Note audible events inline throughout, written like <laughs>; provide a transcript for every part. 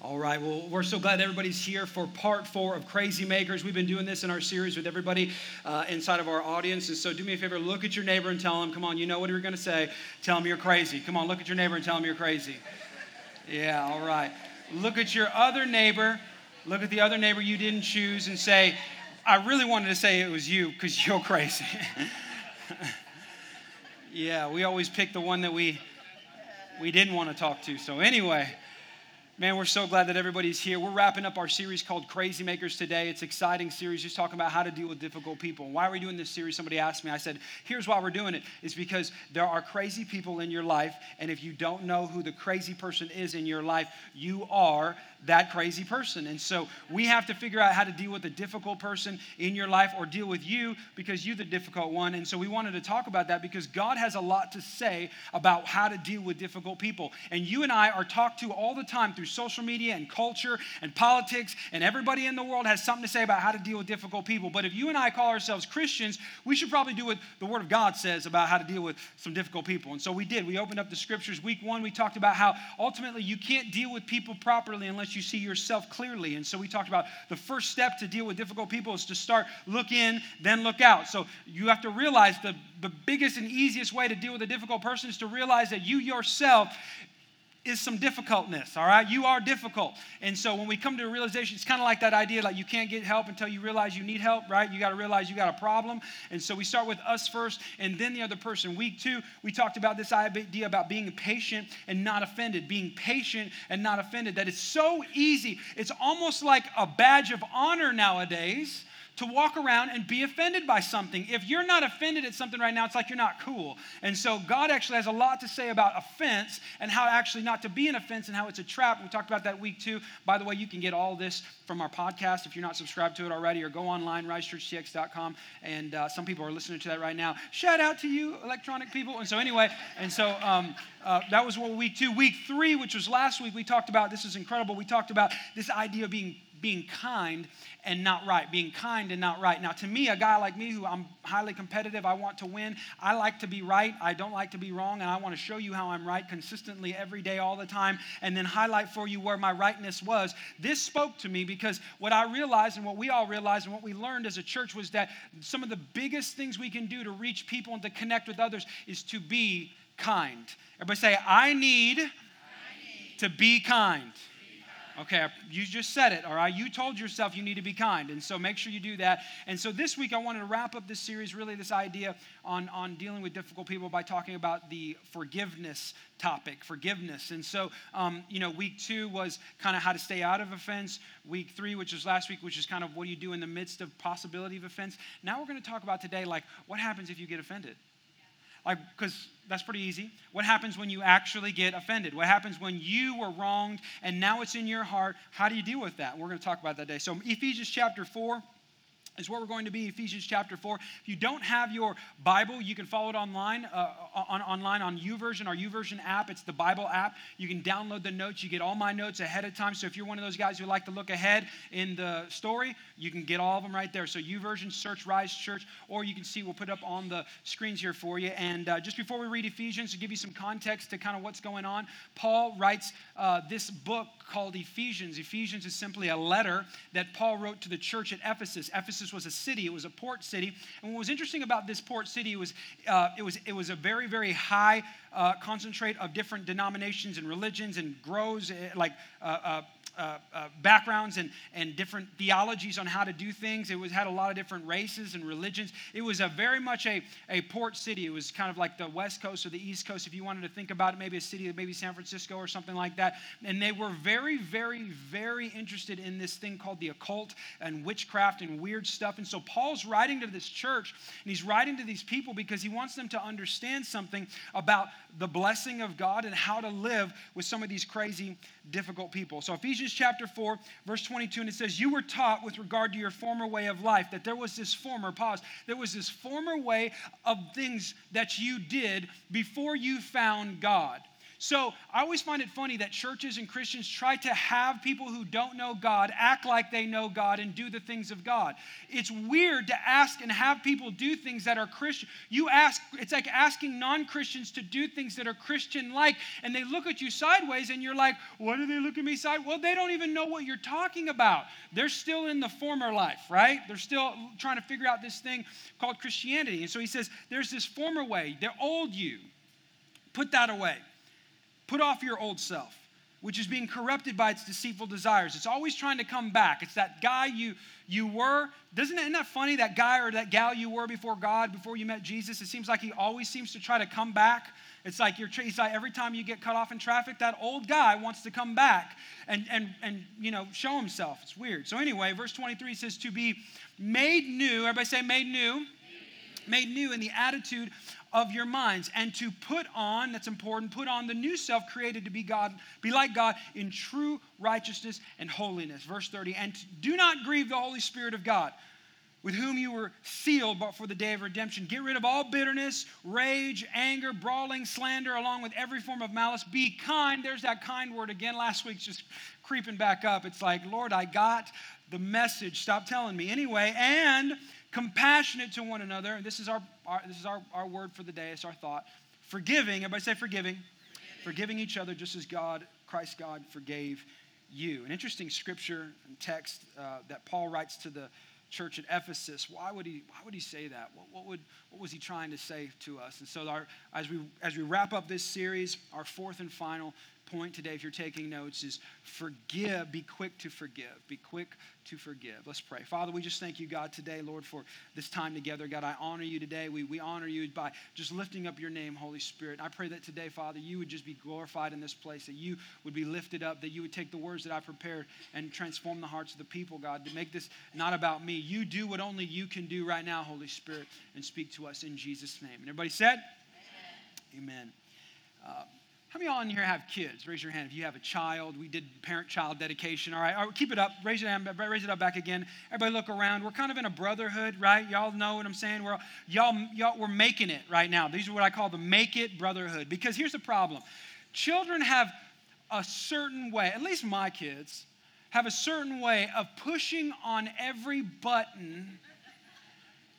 All right, well, we're so glad everybody's here for part four of Crazy Makers. We've been doing this in our series with everybody uh, inside of our audience. And so do me a favor, look at your neighbor and tell him, come on, you know what you're going to say. Tell him you're crazy. Come on, look at your neighbor and tell him you're crazy. Yeah, all right. Look at your other neighbor. Look at the other neighbor you didn't choose and say, I really wanted to say it was you because you're crazy. <laughs> yeah, we always pick the one that we we didn't want to talk to. So anyway, Man, we're so glad that everybody's here. We're wrapping up our series called Crazy Makers today. It's an exciting series just talking about how to deal with difficult people. Why are we doing this series? Somebody asked me. I said, here's why we're doing it. it. Is because there are crazy people in your life, and if you don't know who the crazy person is in your life, you are that crazy person. And so we have to figure out how to deal with the difficult person in your life or deal with you because you're the difficult one. And so we wanted to talk about that because God has a lot to say about how to deal with difficult people. And you and I are talked to all the time through social media and culture and politics, and everybody in the world has something to say about how to deal with difficult people. But if you and I call ourselves Christians, we should probably do what the Word of God says about how to deal with some difficult people. And so we did. We opened up the scriptures. Week one, we talked about how ultimately you can't deal with people properly unless you see yourself clearly. And so we talked about the first step to deal with difficult people is to start look in, then look out. So you have to realize the, the biggest and easiest way to deal with a difficult person is to realize that you yourself is some difficultness, all right? You are difficult. And so when we come to a realization, it's kind of like that idea like you can't get help until you realize you need help, right? You got to realize you got a problem. And so we start with us first and then the other person. Week two, we talked about this idea about being patient and not offended, being patient and not offended. That it's so easy. It's almost like a badge of honor nowadays to walk around and be offended by something. If you're not offended at something right now, it's like you're not cool. And so God actually has a lot to say about offense and how actually not to be an offense and how it's a trap. We talked about that week too. By the way, you can get all this from our podcast if you're not subscribed to it already, or go online, risechurchtx.com. And uh, some people are listening to that right now. Shout out to you, electronic people. And so, anyway, and so um, uh, that was what week two. Week three, which was last week, we talked about this is incredible. We talked about this idea of being being kind and not right, being kind and not right. Now, to me, a guy like me who I'm highly competitive, I want to win, I like to be right, I don't like to be wrong, and I want to show you how I'm right consistently every day, all the time, and then highlight for you where my rightness was. This spoke to me because what I realized and what we all realized and what we learned as a church was that some of the biggest things we can do to reach people and to connect with others is to be kind. Everybody say, I need, I need. to be kind. Okay, you just said it, all right? You told yourself you need to be kind, and so make sure you do that. And so this week I wanted to wrap up this series, really this idea on, on dealing with difficult people by talking about the forgiveness topic, forgiveness. And so, um, you know, week two was kind of how to stay out of offense. Week three, which was last week, which is kind of what do you do in the midst of possibility of offense. Now we're going to talk about today, like, what happens if you get offended? Like, because that's pretty easy. What happens when you actually get offended? What happens when you were wronged and now it's in your heart? How do you deal with that? We're going to talk about that today. So, Ephesians chapter 4 is where we're going to be ephesians chapter 4 if you don't have your bible you can follow it online uh, on, online on YouVersion our YouVersion app. It's the bible app. You can download the notes. You get all my notes ahead of time. So if you're one of those guys who like to look ahead in the story you can get all of them right there. So YouVersion search rise church or you can see we'll put up on the screens here for you. And uh, just before we read ephesians to give you some context to kind of what's going on paul writes uh, this book called ephesians. Ephesians is simply a letter that paul wrote to the church at ephesus. Ephesus Ephesus was a city, it was a port city. And what was interesting about this port city was uh, it, was, it was a very, very high uh, concentrate of different denominations and religions and grows eh, like uh, uh backgrounds and, and different theologies on how to do things. It was had a lot of different races and religions. It was a very much a, a port city. It was kind of like the west coast or the east coast, if you wanted to think about it, maybe a city, maybe San Francisco or something like that. And they were very, very, very interested in this thing called the occult and witchcraft and weird stuff. And so Paul's writing to this church and he's writing to these people because he wants them to understand something about the blessing of God and how to live with some of these crazy, difficult people. So Ephesians chapter 4, verse 22, and it says, You were taught with regard to your former way of life, that there was this former, pause, there was this former way of things that you did before you found God. So I always find it funny that churches and Christians try to have people who don't know God act like they know God and do the things of God. It's weird to ask and have people do things that are Christian. You ask, it's like asking non Christians to do things that are Christian like, and they look at you sideways, and you're like, what do they look at me sideways? Well, they don't even know what you're talking about. They're still in the former life, right? They're still trying to figure out this thing called Christianity. And so he says, there's this former way, the old you. Put that away. Put off your old self, which is being corrupted by its deceitful desires. It's always trying to come back. It's that guy you you were. Doesn't it, isn't that funny? That guy or that gal you were before God, before you met Jesus. It seems like he always seems to try to come back. It's like you're he's like every time you get cut off in traffic, that old guy wants to come back and and and you know show himself. It's weird. So anyway, verse 23 says to be made new. Everybody say made new. Made new in the attitude of your minds and to put on that's important put on the new self created to be god be like god in true righteousness and holiness. Verse 30 and do not grieve the holy spirit of god with whom you were sealed but for the day of redemption. Get rid of all bitterness rage anger brawling slander along with every form of malice. Be kind. There's that kind word again. Last week's just creeping back up. It's like lord i got the message. Stop telling me. Anyway and compassionate to one another. This is our, our this is our, our word for the day. It's our thought. Forgiving. Everybody say forgiving. Forgiving each other just as God, Christ God, forgave you. An interesting scripture and text uh, that Paul writes to the church at Ephesus. Why would he, why would he say that? What, what, would, what was he trying to say to us? And so, our, as, we, as we wrap up this series, our fourth and final point today, if you're taking notes, is forgive, be quick to forgive. Be quick to forgive. Let's pray. Father, we just thank you, God, today, Lord, for this time together. God, I honor you today. We, we honor you by just lifting up your name, Holy Spirit. I pray that today, Father, you would just be glorified in this place, that you would be lifted up, that you would take the words that I prepared and transform the hearts of the people, God, to make this not about me. You do what only you can do right now, Holy Spirit, and speak to us in Jesus' name. And everybody said? Amen. Amen. Uh, how many of y'all in here have kids? Raise your hand if you have a child. We did parent-child dedication. All right, all right, keep it up. Raise your hand. Raise it up back again. Everybody, look around. We're kind of in a brotherhood, right? Y'all know what I'm saying. We're y'all, y'all, we're making it right now. These are what I call the make it brotherhood. Because here's the problem: children have a certain way. At least my kids have a certain way of pushing on every button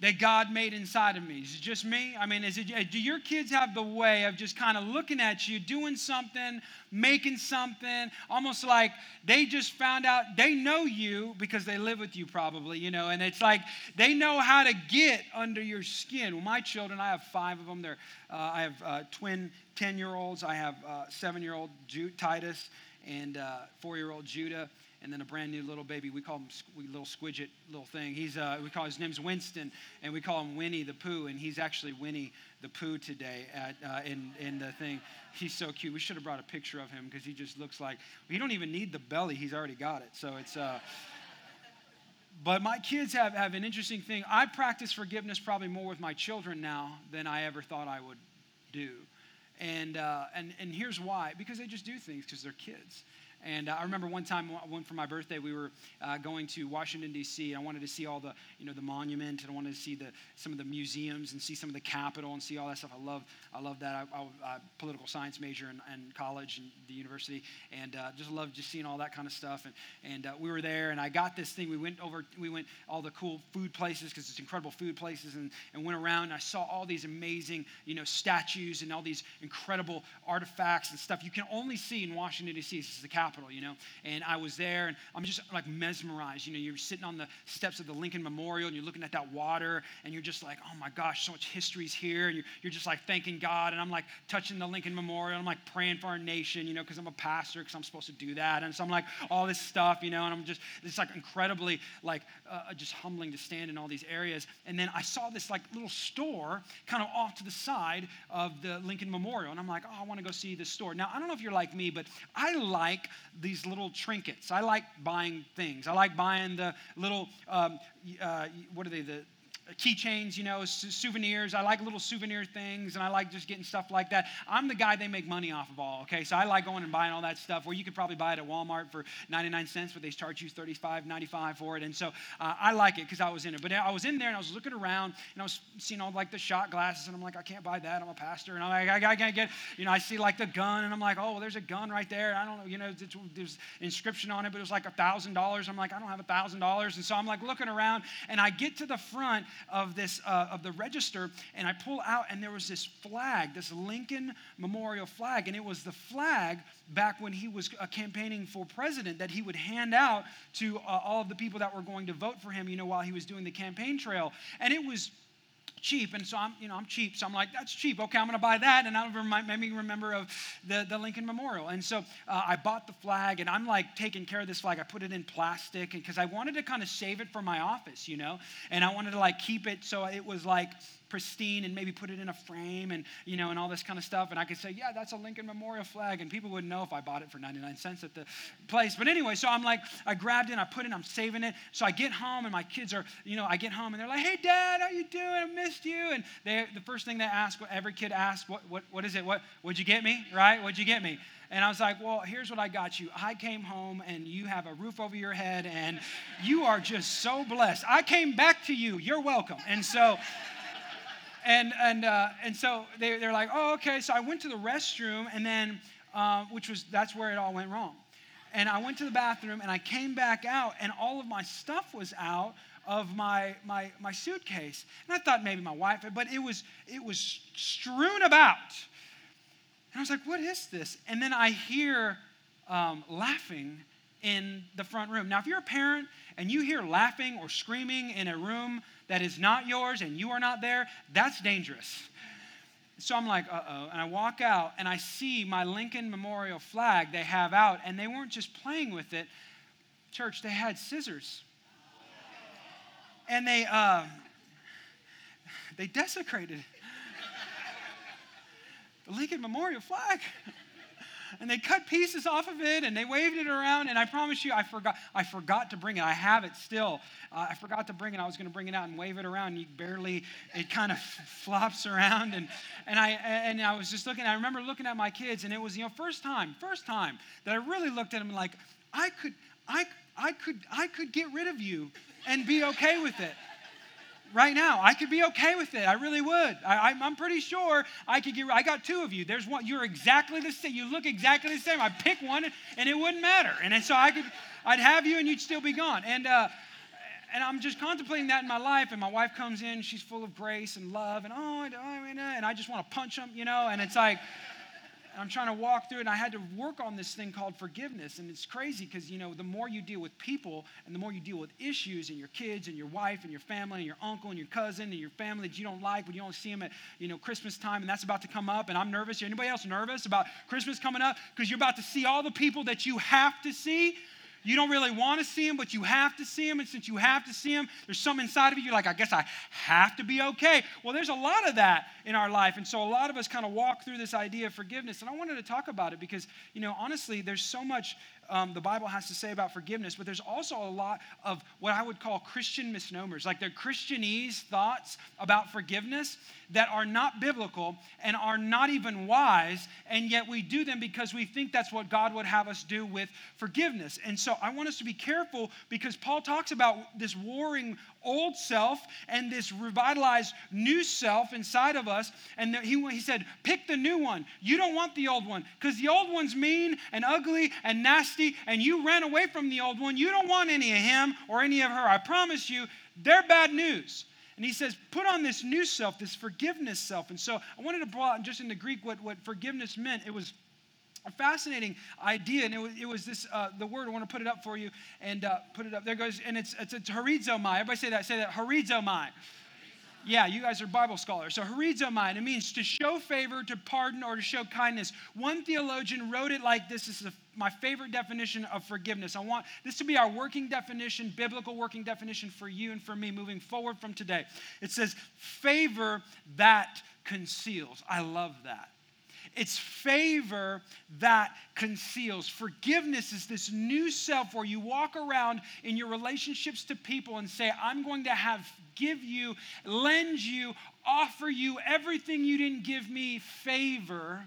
that God made inside of me? Is it just me? I mean, is it, do your kids have the way of just kind of looking at you, doing something, making something, almost like they just found out they know you because they live with you probably, you know, and it's like they know how to get under your skin. Well, my children, I have five of them. They're, uh, I have uh, twin 10 year olds, I have uh, seven year old Titus, and uh, four year old Judah and then a brand new little baby. We call him we, little squidget little thing. He's uh, we call his name's Winston, and we call him Winnie the Pooh, and he's actually Winnie the Pooh today at uh, in in the thing. He's so cute. We should have brought a picture of him because he just looks like he don't even need the belly. He's already got it. So it's. Uh, but my kids have, have an interesting thing. I practice forgiveness probably more with my children now than I ever thought I would do. And, uh, and, and here's why because they just do things because they're kids. And uh, I remember one time, one for my birthday, we were uh, going to Washington D.C. I wanted to see all the, you know, the monument, and I wanted to see the some of the museums and see some of the Capitol and see all that stuff. I love, I love that. I, I, I political science major in, in, college and the university, and uh, just love just seeing all that kind of stuff. And and uh, we were there, and I got this thing. We went over, we went all the cool food places because it's incredible food places, and and went around. And I saw all these amazing, you know, statues and all these incredible artifacts and stuff you can only see in Washington D.C. This is the capital Capitol, you know. And I was there and I'm just like mesmerized. You know, you're sitting on the steps of the Lincoln Memorial and you're looking at that water and you're just like, oh my gosh, so much history's here. And you're, you're just like thanking God. And I'm like touching the Lincoln Memorial. I'm like praying for our nation, you know, because I'm a pastor, because I'm supposed to do that. And so I'm like, all this stuff, you know, and I'm just, it's like incredibly like uh, just humbling to stand in all these areas. And then I saw this like little store kind of off to the side of the Lincoln Memorial. And I'm like, oh, I want to go see this store. Now, I don't know if you're like me, but I like these little trinkets. I like buying things. I like buying the little, um, uh, what are they, the keychains, you know, souvenirs. I like little souvenir things, and I like just getting stuff like that. I'm the guy they make money off of all, okay? So I like going and buying all that stuff where you could probably buy it at Walmart for 99 cents, but they charge you 35, 95 for it. And so uh, I like it because I was in it. But I was in there and I was looking around and I was seeing all like the shot glasses, and I'm like, I can't buy that. I'm a pastor. And I'm like, I, I can't get, you know, I see like the gun, and I'm like, oh, well, there's a gun right there. I don't know, you know, there's inscription on it, but it was like a $1,000. I'm like, I don't have a $1,000. And so I'm like looking around, and I get to the front of this, uh, of the register, and I pull out, and there was this flag, this Lincoln Memorial flag, and it was the flag back when he was uh, campaigning for president that he would hand out to uh, all of the people that were going to vote for him, you know, while he was doing the campaign trail. And it was cheap and so i'm you know i'm cheap. So i'm like that's cheap. Okay i'm going to buy that. And I'll remind, make me remember of the, the lincoln memorial. And so uh, i bought the flag and i'm like taking care of this flag. I put it in plastic because i wanted to kind of save it for my office you know? And i wanted to like keep it so it was like pristine and maybe put it in a frame and you know and all this kind of stuff. And i could say yeah that's a lincoln memorial flag. And people wouldn't know if i bought it for 99 cents at the place. But anyway so i'm like i grabbed it and i put it i'm saving it. So i get home and my kids are you know i get home and they're like hey dad how you doing? I missed you. And they the first thing they ask what every kid asks what what, what is it? What would you get me? Right? What'd you get me? And I was like, well, here's what I got you. I came home and you have a roof over your head and you are just so blessed. I came back to you. You're welcome. And so and and uh, and so they, they're like, oh, okay. So I went to the restroom, and then uh, which was that's where it all went wrong. And I went to the bathroom, and I came back out, and all of my stuff was out of my my my suitcase. And I thought maybe my wife, but it was it was strewn about. And I was like, what is this? And then I hear um, laughing in the front room. Now, if you're a parent and you hear laughing or screaming in a room that is not yours and you are not there, that's dangerous. So I'm like, uh oh. And I walk out and I see my Lincoln Memorial flag they have out, and they weren't just playing with it. Church, they had scissors. And they, uh, they desecrated <laughs> the Lincoln Memorial flag and they cut pieces off of it and they waved it around. And I promise you, I forgot. I forgot to bring it. I have it still. Uh, I forgot to bring it. I was going to bring it out and wave it around. And you barely. It kind of flops around. And and I and I was just looking. I remember looking at my kids, and it was you know first time, first time that I really looked at them like I could, I I could, I could get rid of you and be okay with it right now. I could be okay with it. I really would. I, am pretty sure I could get. I got two of you. There's one. You're exactly the same. You look exactly the same. I pick one, and it wouldn't matter. And so I could, I'd have you, and you'd still be gone. And uh, and I'm just contemplating that in my life. And my wife comes in. She's full of grace and love, and oh, and I just want to punch them, you know. And it's like. I'm trying to walk through it, and I had to work on this thing called forgiveness. And it's crazy because, you know, the more you deal with people and the more you deal with issues and your kids and your wife and your family and your uncle and your cousin and your family that you don't like, but you don't see them at, you know, Christmas time, and that's about to come up, and I'm nervous. Anybody else nervous about Christmas coming up? Because you're about to see all the people that you have to see you don't really want to see him, but you have to see him. And since you have to see him, there's some inside of you, you're like, I guess I have to be okay. Well, there's a lot of that in our life. And so a lot of us kind of walk through this idea of forgiveness. And I wanted to talk about it because, you know, honestly, there's so much um, the Bible has to say about forgiveness, but there's also a lot of what I would call Christian misnomers, like they're Christianese thoughts about forgiveness that are not biblical and are not even wise, and yet we do them because we think that's what God would have us do with forgiveness. And so I want us to be careful because Paul talks about this warring old self and this revitalized new self inside of us. And he, he said, pick the new one. You don't want the old one because the old one's mean and ugly and nasty, and you ran away from the old one. You don't want any of him or any of her. I promise you, they're bad news. And he says, put on this new self, this forgiveness self. And so I wanted to out just in the Greek what, what forgiveness meant. It was a fascinating idea, and it was, it was this uh, the word. I want to put it up for you and uh, put it up. There goes, and it's it's, it's charizomai. Everybody say that. Say that charizomai. Yeah, you guys are Bible scholars. So charizomai, it means to show favor, to pardon, or to show kindness. One theologian wrote it like this. This is a, my favorite definition of forgiveness. I want this to be our working definition, biblical working definition for you and for me moving forward from today. It says, favor that conceals. I love that. It's favor that conceals. Forgiveness is this new self where you walk around in your relationships to people and say, I'm going to have, give you, lend you, offer you everything you didn't give me, favor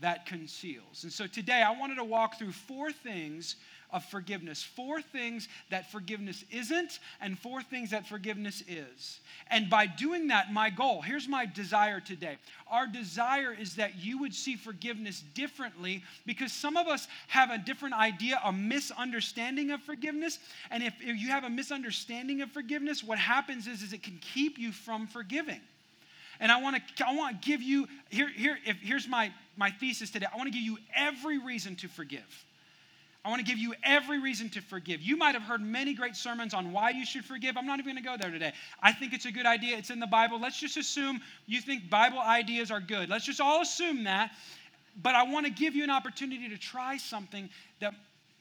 that conceals. And so today I wanted to walk through four things of forgiveness. Four things that forgiveness isn't, and four things that forgiveness is. And by doing that, my goal here's my desire today. Our desire is that you would see forgiveness differently because some of us have a different idea, a misunderstanding of forgiveness. And if, you have a misunderstanding of forgiveness, what happens is, is it can keep you from forgiving. And I want to I want to give you here here if here's my my thesis today. I want to give you every reason to forgive. I want to give you every reason to forgive. You might have heard many great sermons on why you should forgive. I'm not even going to go there today. I think it's a good idea. It's in the Bible. Let's just assume you think Bible ideas are good. Let's just all assume that. But I want to give you an opportunity to try something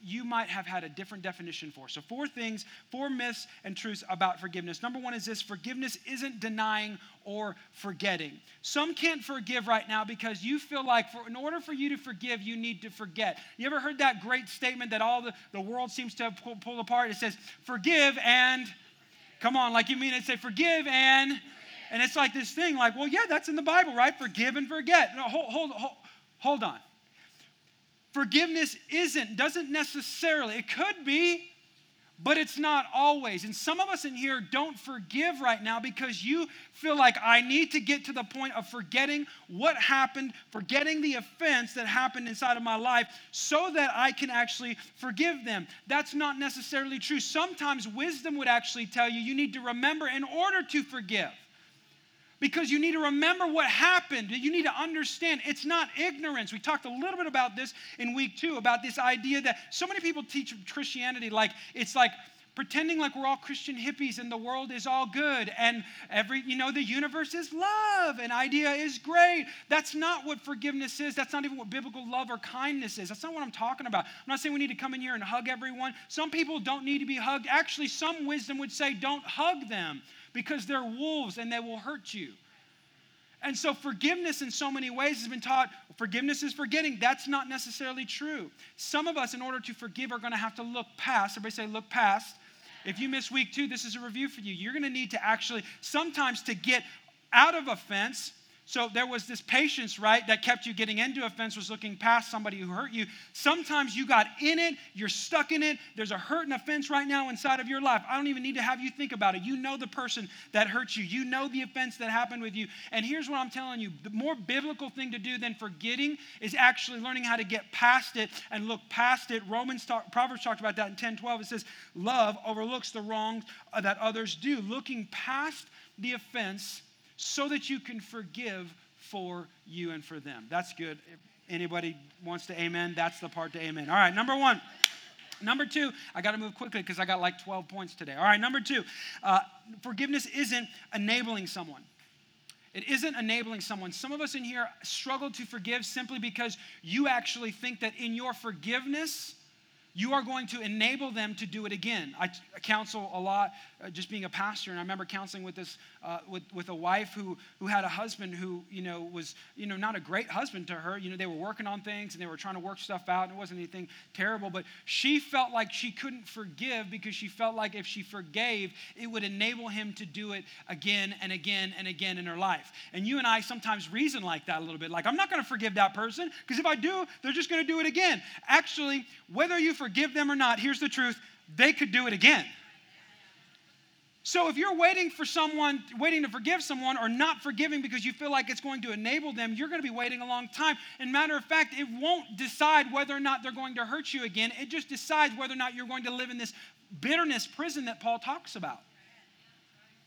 you might have had a different definition for. So, four things, four myths and truths about forgiveness. Number one is this forgiveness isn't denying or forgetting. Some can't forgive right now because you feel like for, in order for you to forgive, you need to forget. You ever heard that great statement that all the, the world seems to pull apart? It says, forgive and, come on, like you mean it, say, forgive and, and it's like this thing, like, well, yeah, that's in the Bible, right? Forgive and forget. No, hold, hold, hold, hold on. Forgiveness isn't, doesn't necessarily, it could be, but it's not always. And some of us in here don't forgive right now because you feel like I need to get to the point of forgetting what happened, forgetting the offense that happened inside of my life so that I can actually forgive them. That's not necessarily true. Sometimes wisdom would actually tell you you need to remember in order to forgive because you need to remember what happened. You need to understand it's not ignorance. We talked a little bit about this in week two about this idea that so many people teach Christianity like it's like pretending like we're all Christian hippies and the world is all good and every, you know, the universe is love and idea is great. That's not what forgiveness is. That's not even what biblical love or kindness is. That's not what I'm talking about. I'm not saying we need to come in here and hug everyone. Some people don't need to be hugged. Actually, some wisdom would say don't hug them because they're wolves and they will hurt you. And so, forgiveness in so many ways has been taught forgiveness is forgetting. That's not necessarily true. Some of us, in order to forgive, are going to have to look past. Everybody say, look past. If you miss week two, this is a review for you. You're going to need to actually, sometimes to get out of offense, so there was this patience, right, that kept you getting into offense, was looking past somebody who hurt you. Sometimes you got in it, you're stuck in it. There's a hurt and offense right now inside of your life. I don't even need to have you think about it. You know the person that hurt you, you know the offense that happened with you. And here's what I'm telling you the more biblical thing to do than forgetting is actually learning how to get past it and look past it. Romans talk, Proverbs talked about that in 10 12. It says, Love overlooks the wrongs that others do. Looking past the offense so that you can forgive for you and for them. That's good. If anybody wants to amen, that's the part to amen. All right, number one. Number two, I got to move quickly because I got like 12 points today. All right, number two, uh, forgiveness isn't enabling someone. It isn't enabling someone. Some of us in here struggle to forgive simply because you actually think that in your forgiveness, you are going to enable them to do it again. I, counsel a lot, uh, just being a pastor, and I remember counseling with this uh, with, with a wife who who had a husband who you know was you know not a great husband to her. You know they were working on things and they were trying to work stuff out, and it wasn't anything terrible, but she felt like she couldn't forgive because she felt like if she forgave, it would enable him to do it again and again and again in her life. And you and I sometimes reason like that a little bit, like I'm not going to forgive that person because if I do, they're just going to do it again. Actually, whether you forgive them or not, here's the truth they could do it again. So if you're waiting for someone, waiting to forgive someone, or not forgiving because you feel like it's going to enable them, you're going to be waiting a long time. And matter of fact, it won't decide whether or not they're going to hurt you again. It just decides whether or not you're going to live in this bitterness prison that Paul talks about.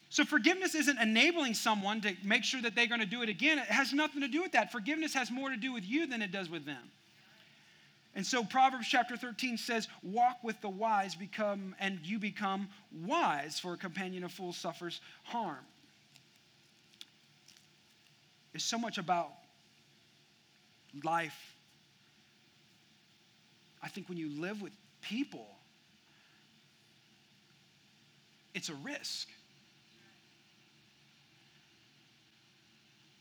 So forgiveness isn't enabling someone to make sure that they're going to do it again. It has nothing to do with that. Forgiveness has more to do with you than it does with them. And so Proverbs chapter 13 says, Walk with the wise, become, and you become wise, for a companion of fools suffers harm. It's so much about life. I think when you live with people, it's a risk.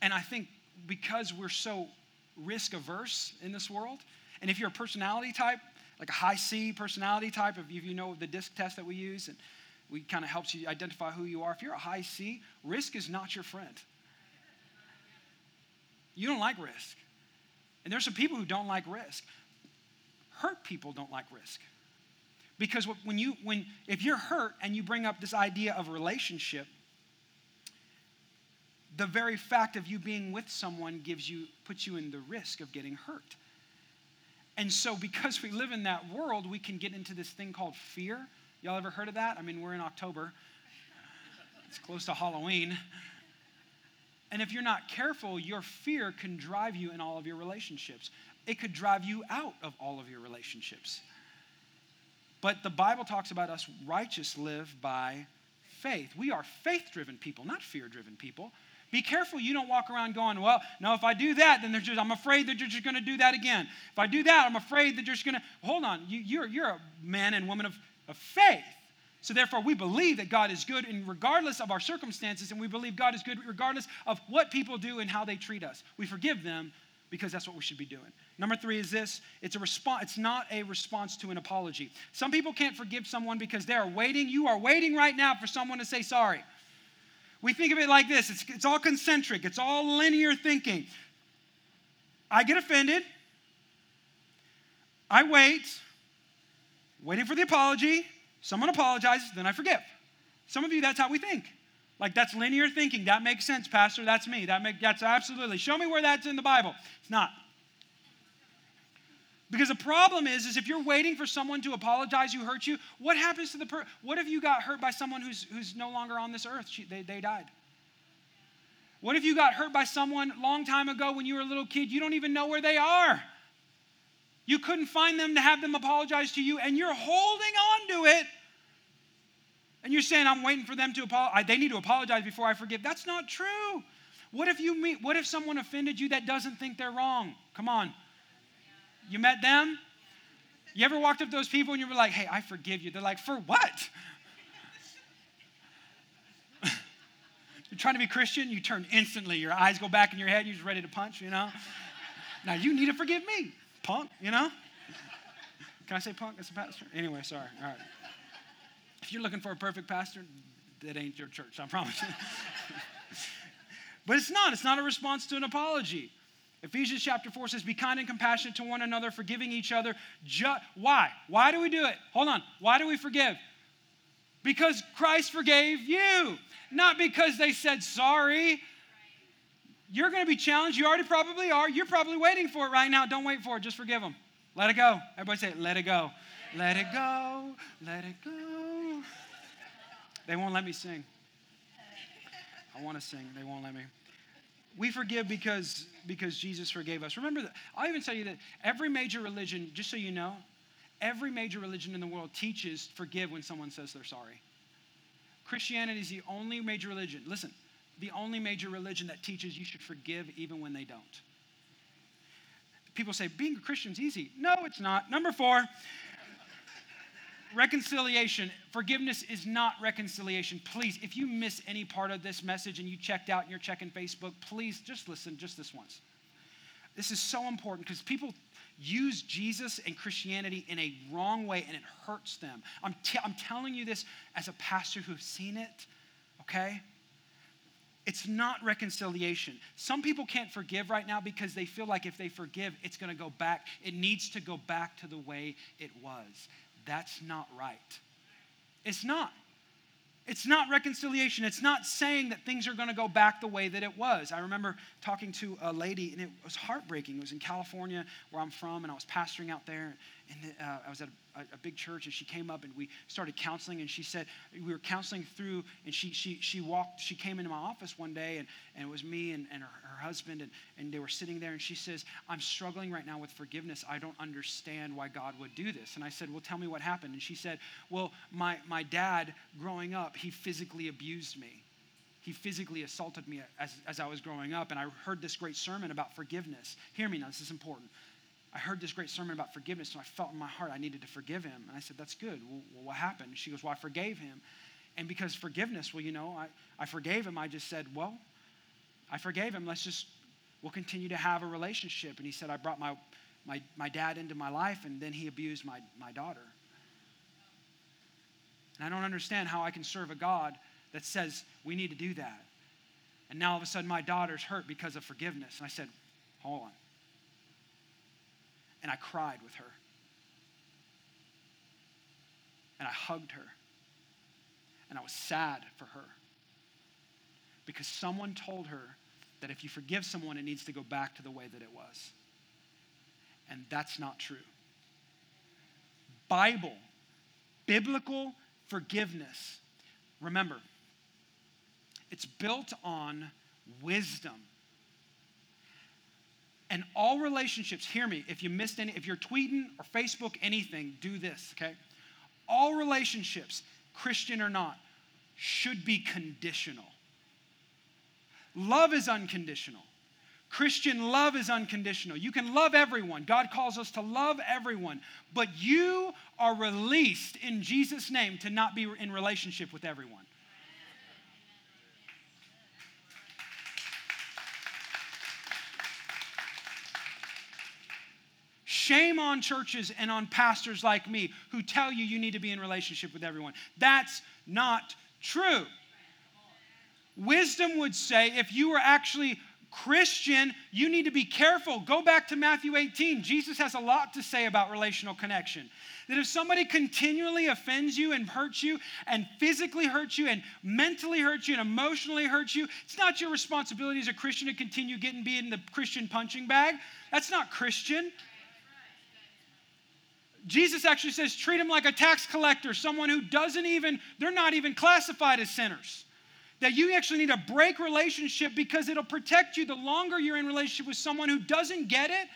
And I think because we're so risk averse in this world. And if you're a personality type, like a high C personality type, if you know the DISC test that we use, and we kind of helps you identify who you are. If you're a high C, risk is not your friend. You don't like risk. And there's some people who don't like risk. Hurt people don't like risk. Because when you when if you're hurt and you bring up this idea of relationship, the very fact of you being with someone gives you puts you in the risk of getting hurt. And so because we live in that world, we can get into this thing called fear. Y'all ever heard of that? I mean, we're in October. It's close to Halloween. And if you're not careful, your fear can drive you in all of your relationships. It could drive you out of all of your relationships. But the Bible talks about us righteous live by faith. We are faith driven people, not fear driven people. Be careful you don't walk around going, well, no, if I do that, then just, I'm afraid that you're just going to do that again. If I do that, I'm afraid that you're just going to. Hold on, you, you're, you're a man and woman of, of faith. So therefore, we believe that God is good, and regardless of our circumstances, and we believe God is good regardless of what people do and how they treat us. We forgive them because that's what we should be doing. Number three is this it's a response, it's not a response to an apology. Some people can't forgive someone because they are waiting. You are waiting right now for someone to say sorry. We think of it like this it's, it's all concentric, it's all linear thinking. I get offended, I wait, waiting for the apology, someone apologizes, then I forgive. Some of you, that's how we think. Like that's linear thinking. That makes sense, Pastor. That's me. That make, that's absolutely. Show me where that's in the Bible. It's not. Because the problem is, is if you're waiting for someone to apologize who hurt you, what happens to the person? What if you got hurt by someone who's, who's no longer on this earth? She, they, they died. What if you got hurt by someone long time ago when you were a little kid? You don't even know where they are. You couldn't find them to have them apologize to you, and you're holding on to it. And you're saying, I'm waiting for them to apologize. They need to apologize before I forgive. That's not true. What if you meet, what if someone offended you that doesn't think they're wrong? Come on. You met them? You ever walked up to those people and you were like, hey, I forgive you? They're like, for what? <laughs> You're trying to be Christian, you turn instantly. Your eyes go back in your head, you're just ready to punch, you know? Now you need to forgive me, punk, you know? Can I say punk as a pastor? Anyway, sorry. All right. If you're looking for a perfect pastor, that ain't your church, I promise you. <laughs> but it's not. It's not a response to an apology. Ephesians chapter 4 says, Be kind and compassionate to one another, forgiving each other. Ju- Why? Why do we do it? Hold on. Why do we forgive? Because Christ forgave you, not because they said sorry. You're going to be challenged. You already probably are. You're probably waiting for it right now. Don't wait for it. Just forgive them. Let it go. Everybody say, Let it go. Let it go. Let it go. They won't let me sing. I want to sing. They won't let me. We forgive because, because Jesus forgave us. Remember that. I'll even tell you that every major religion, just so you know, every major religion in the world teaches forgive when someone says they're sorry. Christianity is the only major religion, listen, the only major religion that teaches you should forgive even when they don't. People say being a Christian is easy. No, it's not. Number four, reconciliation, forgiveness is not reconciliation. Please, if you miss any part of this message and you checked out and you're checking Facebook, please just listen just this once. This is so important because people use Jesus and Christianity in a wrong way and it hurts them. I'm, t- I'm telling you this as a pastor who's seen it, okay? It's not reconciliation. Some people can't forgive right now because they feel like if they forgive, it's going to go back. It needs to go back to the way it was. That's not right. It's not. It's not reconciliation. It's not saying that things are going to go back the way that it was. I remember talking to a lady, and it was heartbreaking. It was in California, where I'm from, and I was pastoring out there. And uh, I was at a, a, big church, and she came up, and we started counseling. And she said we were counseling through, and she she she walked. She came into my office one day, and, and it was me and, and her, her husband, and, and they were sitting there. And she says, "I'm struggling right now with forgiveness. I don't understand why God would do this." And I said, "Well, tell me what happened." And she said, "Well, my my dad, growing up, he physically abused me." he physically assaulted me as, as I was growing up. And I heard this great sermon about forgiveness. Hear me now, this is important. I heard this great sermon about forgiveness, and I felt in my heart I needed to forgive him. And I said, That's good. Well, what happened? She goes, Well, I forgave him. And because forgiveness, well, you know, I, I forgave him, I just said, Well, I forgave him. Let's just we'll continue to have a relationship. And he said, I brought my, my, my dad into my life, and then he abused my, my daughter. And I don't understand how I can serve a God that says we need to do that. And now all of a sudden my daughter's hurt because of forgiveness. And I said, hold on. And I cried with her. And I hugged her. And I was sad for her. Because someone told her that if you forgive someone, it needs to go back to the way that it was. And that's not true. Bible, biblical forgiveness. Remember, it's built on wisdom. And all relationships, hear me, if you missed any, if you're tweeting or Facebook anything, do this, okay? All relationships, Christian or not, should be conditional. Love is unconditional. Christian love is unconditional. You can love everyone. God calls us to love everyone. But you are released in Jesus' name to not be in relationship with everyone. Shame on churches and on pastors like me who tell you you need to be in relationship with everyone. That's not true. Wisdom would say if you were actually Christian, you need to be careful. Go back to Matthew 18. Jesus has a lot to say about relational connection. That if somebody continually offends you and hurts you, and physically hurts you, and mentally hurts you, and emotionally hurts you, it's not your responsibility as a Christian to continue getting being in the Christian punching bag. That's not Christian. Jesus actually says treat them like a tax collector, someone who doesn't even, they're not even classified as sinners that you actually need to break relationship because it'll protect you the longer you're in relationship with someone who doesn't get it,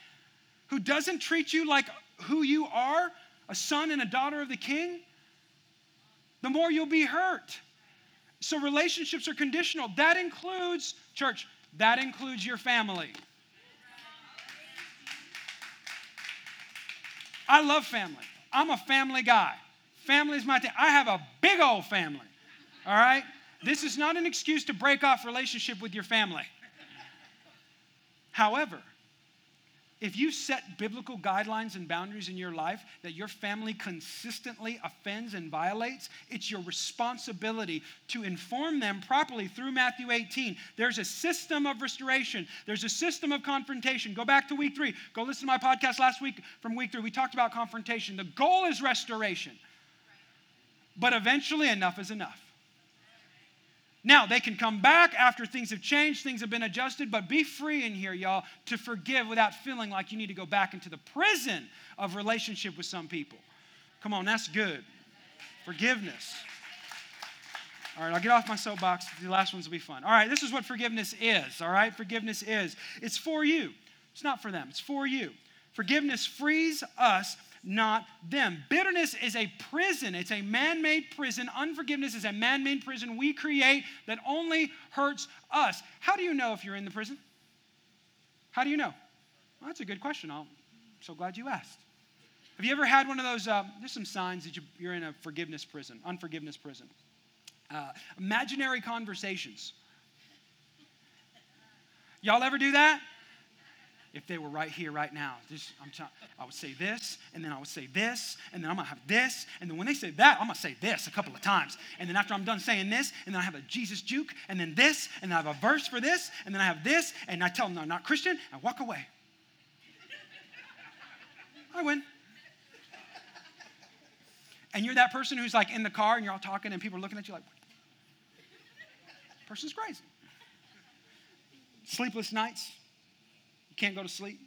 who doesn't treat you like who you are, a son and a daughter of the king, the more you'll be hurt. So relationships are conditional. That includes, church, that includes your family. I love family. I'm a family guy. Family is my thing. I have a big old family. All right? This is not an excuse to break off relationship with your family. However, if you set biblical guidelines and boundaries in your life that your family consistently offends and violates, it's your responsibility to inform them properly through Matthew 18. There's a system of restoration, there's a system of confrontation. Go back to week three. Go listen to my podcast last week from week three. We talked about confrontation. The goal is restoration, but eventually, enough is enough. Now, they can come back after things have changed, things have been adjusted, but be free in here, y'all, to forgive without feeling like you need to go back into the prison of relationship with some people. Come on, that's good. Forgiveness. All right, I'll get off my soapbox. The last ones will be fun. All right, this is what forgiveness is. All right, forgiveness is. It's for you, it's not for them, it's for you. Forgiveness frees us not them. Bitterness is a prison, it's a man made prison. Unforgiveness is a man made prison we create that only hurts us. How do you know if you're in the prison? How do you know? Well, that's a good question. I'm so glad you asked. Have you ever had one of those? Uh, there's some signs that you're in a forgiveness prison, unforgiveness prison. Uh, imaginary conversations. Y'all ever do that? If they were right here, right now. Just, t- I would say this, and then I would say this, and then I'm gonna have this, and then when they say that, I'm gonna say this a couple of times. And then after I'm done saying this, and then I have a Jesus juke, and then this, and then I have a verse for this, and then I have this, and I tell them I'm not Christian, I walk away. <laughs> I win. And you're that person who's like in the car and you're all talking and people are looking at you like, person's crazy. Sleepless nights, can't go to sleep.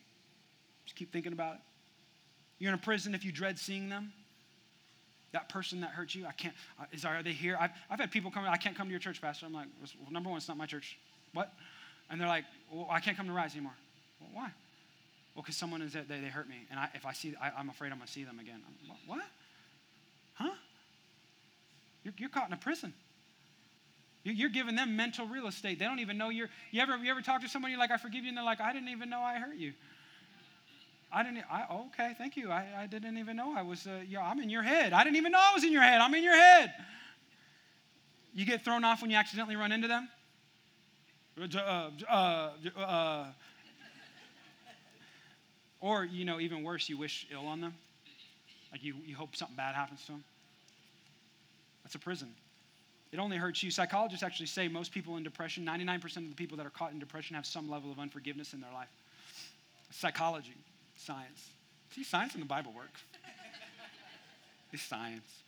Just keep thinking about it. You're in a prison if you dread seeing them. That person that hurt you, I can't, uh, is, are they here? I've, I've had people come, I can't come to your church, Pastor. I'm like, well, number one, it's not my church. What? And they're like, well, I can't come to Rise anymore. Well, why? Well, because someone is they, they hurt me. And I, if I see, I, am afraid I'm going to see them again. I'm, what? Huh? You're, you're caught in a prison. You're giving them mental real estate. They don't even know you're. You ever, you ever talk to somebody, you're like, I forgive you, and they're like, I didn't even know I hurt you. I didn't, I, okay, thank you. I, I didn't even know I was, uh, I'm in your head. I didn't even know I was in your head. I'm in your head. You get thrown off when you accidentally run into them? Uh, uh, uh, Or, you know, even worse, you wish ill on them. Like you, you hope something bad happens to them. That's a prison. It only hurts you. Psychologists actually say most people in depression, 99% of the people that are caught in depression have some level of unforgiveness in their life. Psychology, science. See, science in the Bible works. <laughs> it's science.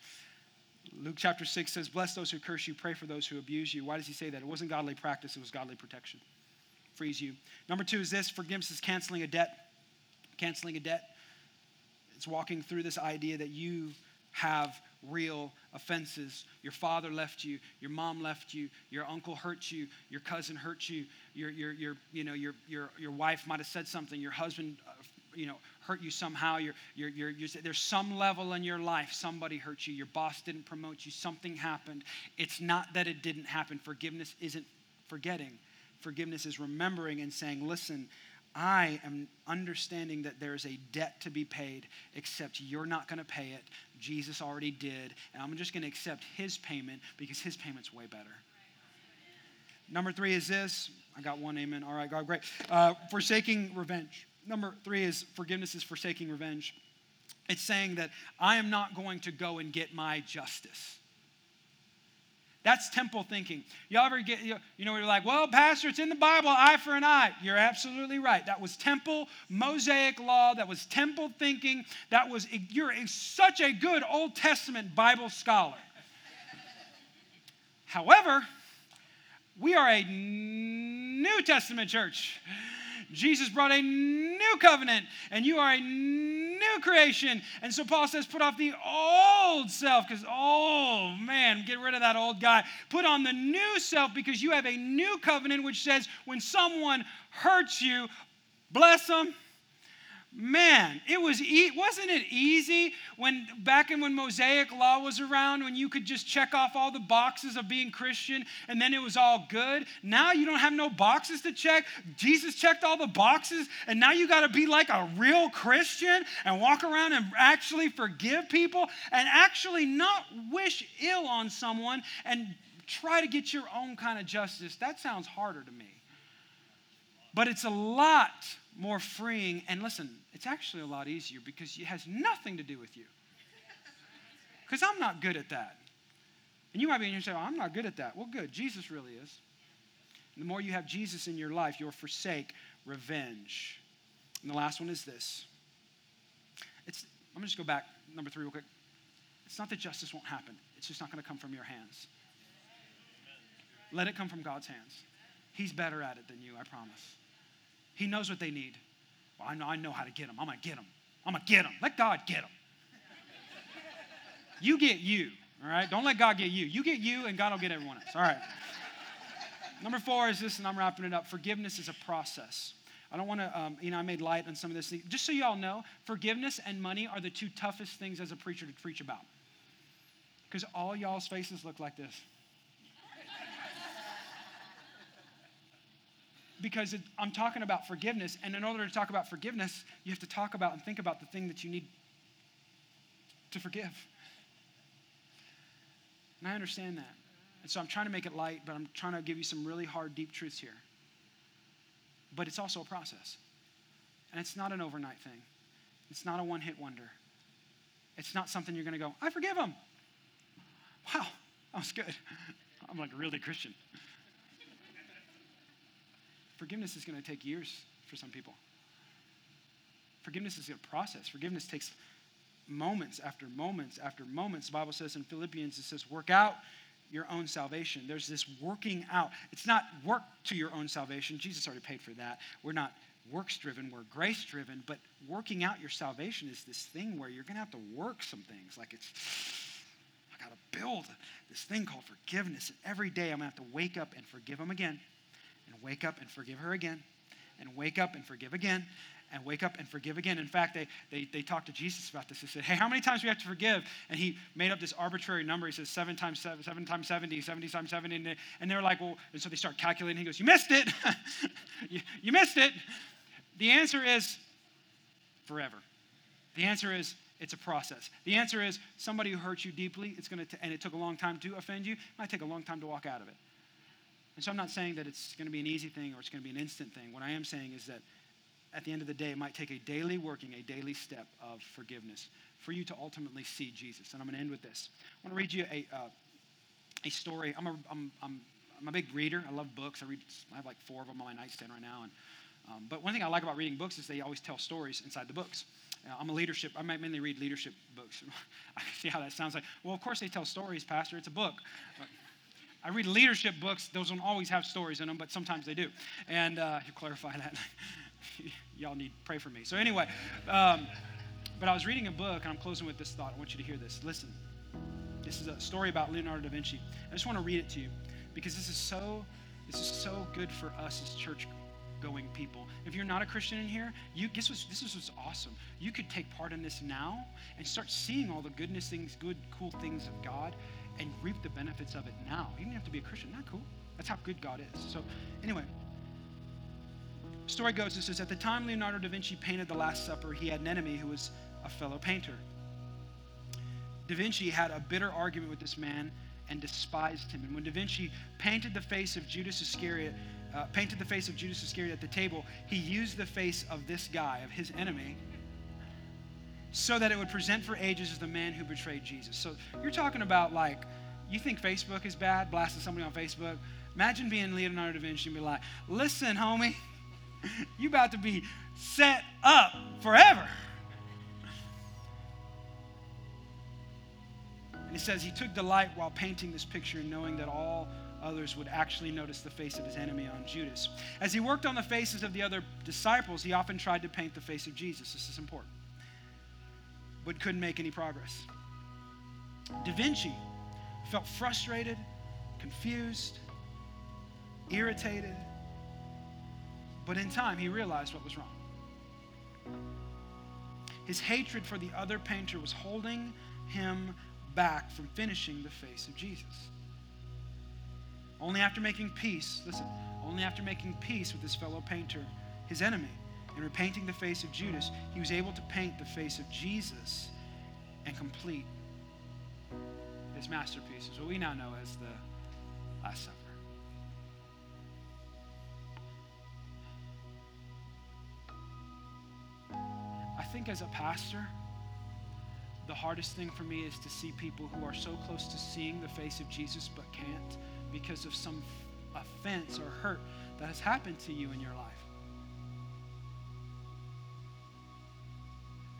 Luke chapter 6 says, Bless those who curse you, pray for those who abuse you. Why does he say that? It wasn't godly practice, it was godly protection. Frees you. Number two is this forgiveness is canceling a debt. Canceling a debt. It's walking through this idea that you have real offenses. Your father left you, your mom left you, your uncle hurt you, your cousin hurt you, your, your, your, you know, your, your, your wife might have said something, your husband, uh, you know, hurt you somehow. You're, you're, you're, there's some level in your life, somebody hurt you, your boss didn't promote you, something happened. It's not that it didn't happen. Forgiveness isn't forgetting. Forgiveness is remembering and saying, listen, I am understanding that there is a debt to be paid, except you're not going to pay it. Jesus already did. And I'm just going to accept his payment because his payment's way better. Number three is this. I got one amen. All right, God, great. Uh, forsaking revenge. Number three is forgiveness is forsaking revenge. It's saying that I am not going to go and get my justice. That's temple thinking. You ever get, you know, you're like, well, Pastor, it's in the Bible, eye for an eye. You're absolutely right. That was temple, Mosaic law. That was temple thinking. That was, you're such a good Old Testament Bible scholar. However, we are a New Testament church. Jesus brought a new covenant, and you are a new creation. And so Paul says, put off the old self, because, oh man, get rid of that old guy. Put on the new self, because you have a new covenant which says, when someone hurts you, bless them man it was e- wasn't it easy when back in when mosaic law was around when you could just check off all the boxes of being christian and then it was all good? Now you don't have no boxes to check. Jesus checked all the boxes and now you got to be like a real christian and walk around and actually forgive people and actually not wish ill on someone and try to get your own kind of justice. That sounds harder to me. But it's a lot more freeing. And listen, it's actually a lot easier because it has nothing to do with you. Because I'm not good at that. And you might be in here saying, I'm not good at that. Well, good. Jesus really is. And the more you have Jesus in your life, you'll forsake revenge. And the last one is this. It's, I'm going to just go back, number three, real quick. It's not that justice won't happen, it's just not going to come from your hands. Let it come from God's hands. He's better at it than you, I promise. He knows what they need. Well, I know, I know how to get them. I'm going to get them. I'm going to get them. Let God get them. you get you, all right? Don't let God get you. You get you, and God will get everyone else. All right. Number four is this, and I'm wrapping it up. Forgiveness is a process. I don't want to, um, you know, I made light on some of this. Just so y'all know, forgiveness and money are the two toughest things as a preacher to preach about. Because all y'all's faces look like this. Because it, I'm talking about forgiveness. And in order to talk about forgiveness, you have to talk about and think about the thing that you need to forgive. And I understand that. And so I'm trying to make it light, but I'm trying to give you some really hard, deep truths here. But it's also a process. And it's not an overnight thing, it's not a one hit wonder. It's not something you're going to go, I forgive him. Wow, that was good. <laughs> I'm like a really Christian. Forgiveness is going to take years for some people. Forgiveness is a process. Forgiveness takes moments after moments after moments. The Bible says in Philippians, it says, work out your own salvation. There's this working out. It's not work to your own salvation. Jesus already paid for that. We're not works driven, we're grace driven. But working out your salvation is this thing where you're going to have to work some things. Like it's, I got to build this thing called forgiveness. And every day I'm going to have to wake up and forgive them again and wake up and forgive her again, and wake up and forgive again, and wake up and forgive again. In fact, they, they, they talked to Jesus about this. They said, Hey, how many times do we have to forgive? And he made up this arbitrary number. He says, Seven times seven, seven times 70, 70 times 70. And, they, and they're like, Well, and so they start calculating. He goes, You missed it. <laughs> you, you missed it. The answer is forever. The answer is it's a process. The answer is somebody who hurts you deeply, it's going to, and it took a long time to offend you, it might take a long time to walk out of it. And so I'm not saying that it's going to be an easy thing or it's going to be an instant thing. What I am saying is that at the end of the day, it might take a daily working, a daily step of forgiveness for you to ultimately see Jesus. And I'm going to end with this. I want to read you a, uh, a story. I'm a, I'm, I'm, I'm a big reader. I love books. I read. I have like four of them on my nightstand right now. And, um, but one thing I like about reading books is they always tell stories inside the books. Uh, I'm a leadership. I might mainly read leadership books. <laughs> I see how that sounds like. Well, of course they tell stories, Pastor. It's a book. But I read leadership books. Those don't always have stories in them, but sometimes they do. And uh, you clarify that. <laughs> Y'all need pray for me. So anyway, um, but I was reading a book, and I'm closing with this thought. I want you to hear this. Listen. This is a story about Leonardo da Vinci. I just want to read it to you because this is so this is so good for us as church going people. If you're not a Christian in here, you guess what this is what's awesome. You could take part in this now and start seeing all the goodness things, good, cool things of God and reap the benefits of it now. You don't have to be a Christian. Not cool. That's how good God is. So anyway, story goes, it says, at the time Leonardo da Vinci painted The Last Supper, he had an enemy who was a fellow painter. Da Vinci had a bitter argument with this man and despised him. And when Da Vinci painted the face of Judas Iscariot, uh, painted the face of Judas Iscariot at the table, he used the face of this guy, of his enemy, so that it would present for ages as the man who betrayed Jesus. So you're talking about like, you think Facebook is bad, blasting somebody on Facebook? Imagine being Leonardo da Vinci and be like, listen, homie, <laughs> you about to be set up forever. And he says he took delight while painting this picture, knowing that all others would actually notice the face of his enemy on Judas. As he worked on the faces of the other disciples, he often tried to paint the face of Jesus. This is important. But couldn't make any progress. Da Vinci felt frustrated, confused, irritated, but in time he realized what was wrong. His hatred for the other painter was holding him back from finishing the face of Jesus. Only after making peace, listen, only after making peace with his fellow painter, his enemy, and repainting the face of Judas, he was able to paint the face of Jesus and complete his masterpieces, what we now know as the Last Supper. I think as a pastor, the hardest thing for me is to see people who are so close to seeing the face of Jesus but can't because of some offense or hurt that has happened to you in your life.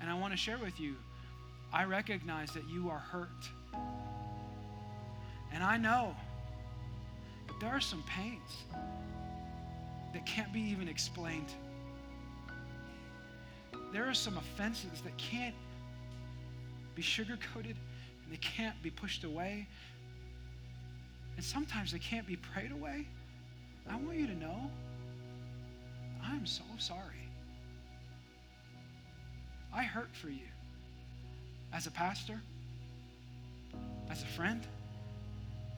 And I want to share with you, I recognize that you are hurt. And I know that there are some pains that can't be even explained. There are some offenses that can't be sugarcoated and they can't be pushed away. And sometimes they can't be prayed away. I want you to know I'm so sorry. I hurt for you as a pastor, as a friend,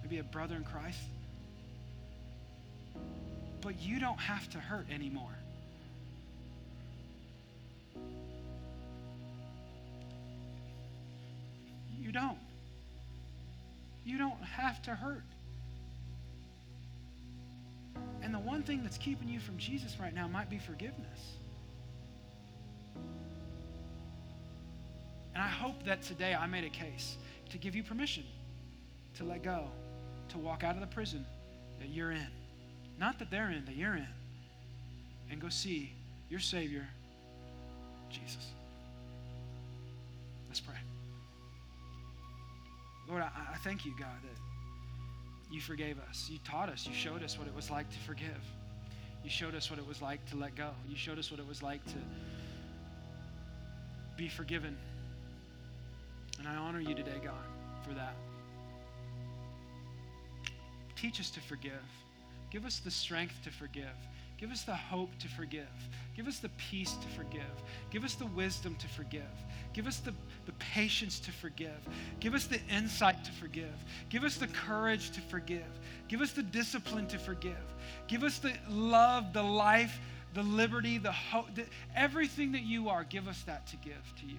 maybe a brother in Christ. But you don't have to hurt anymore. You don't. You don't have to hurt. And the one thing that's keeping you from Jesus right now might be forgiveness. And I hope that today I made a case to give you permission to let go, to walk out of the prison that you're in. Not that they're in, that you're in. And go see your Savior, Jesus. Let's pray. Lord, I, I thank you, God, that you forgave us. You taught us. You showed us what it was like to forgive. You showed us what it was like to let go. You showed us what it was like to be forgiven. And I honor you today, God, for that. Teach us to forgive. Give us the strength to forgive. Give us the hope to forgive. Give us the peace to forgive. Give us the wisdom to forgive. Give us the, the patience to forgive. Give us the insight to forgive. Give us the courage to forgive. Give us the discipline to forgive. Give us the love, the life, the liberty, the hope, the, everything that you are. Give us that to give to you.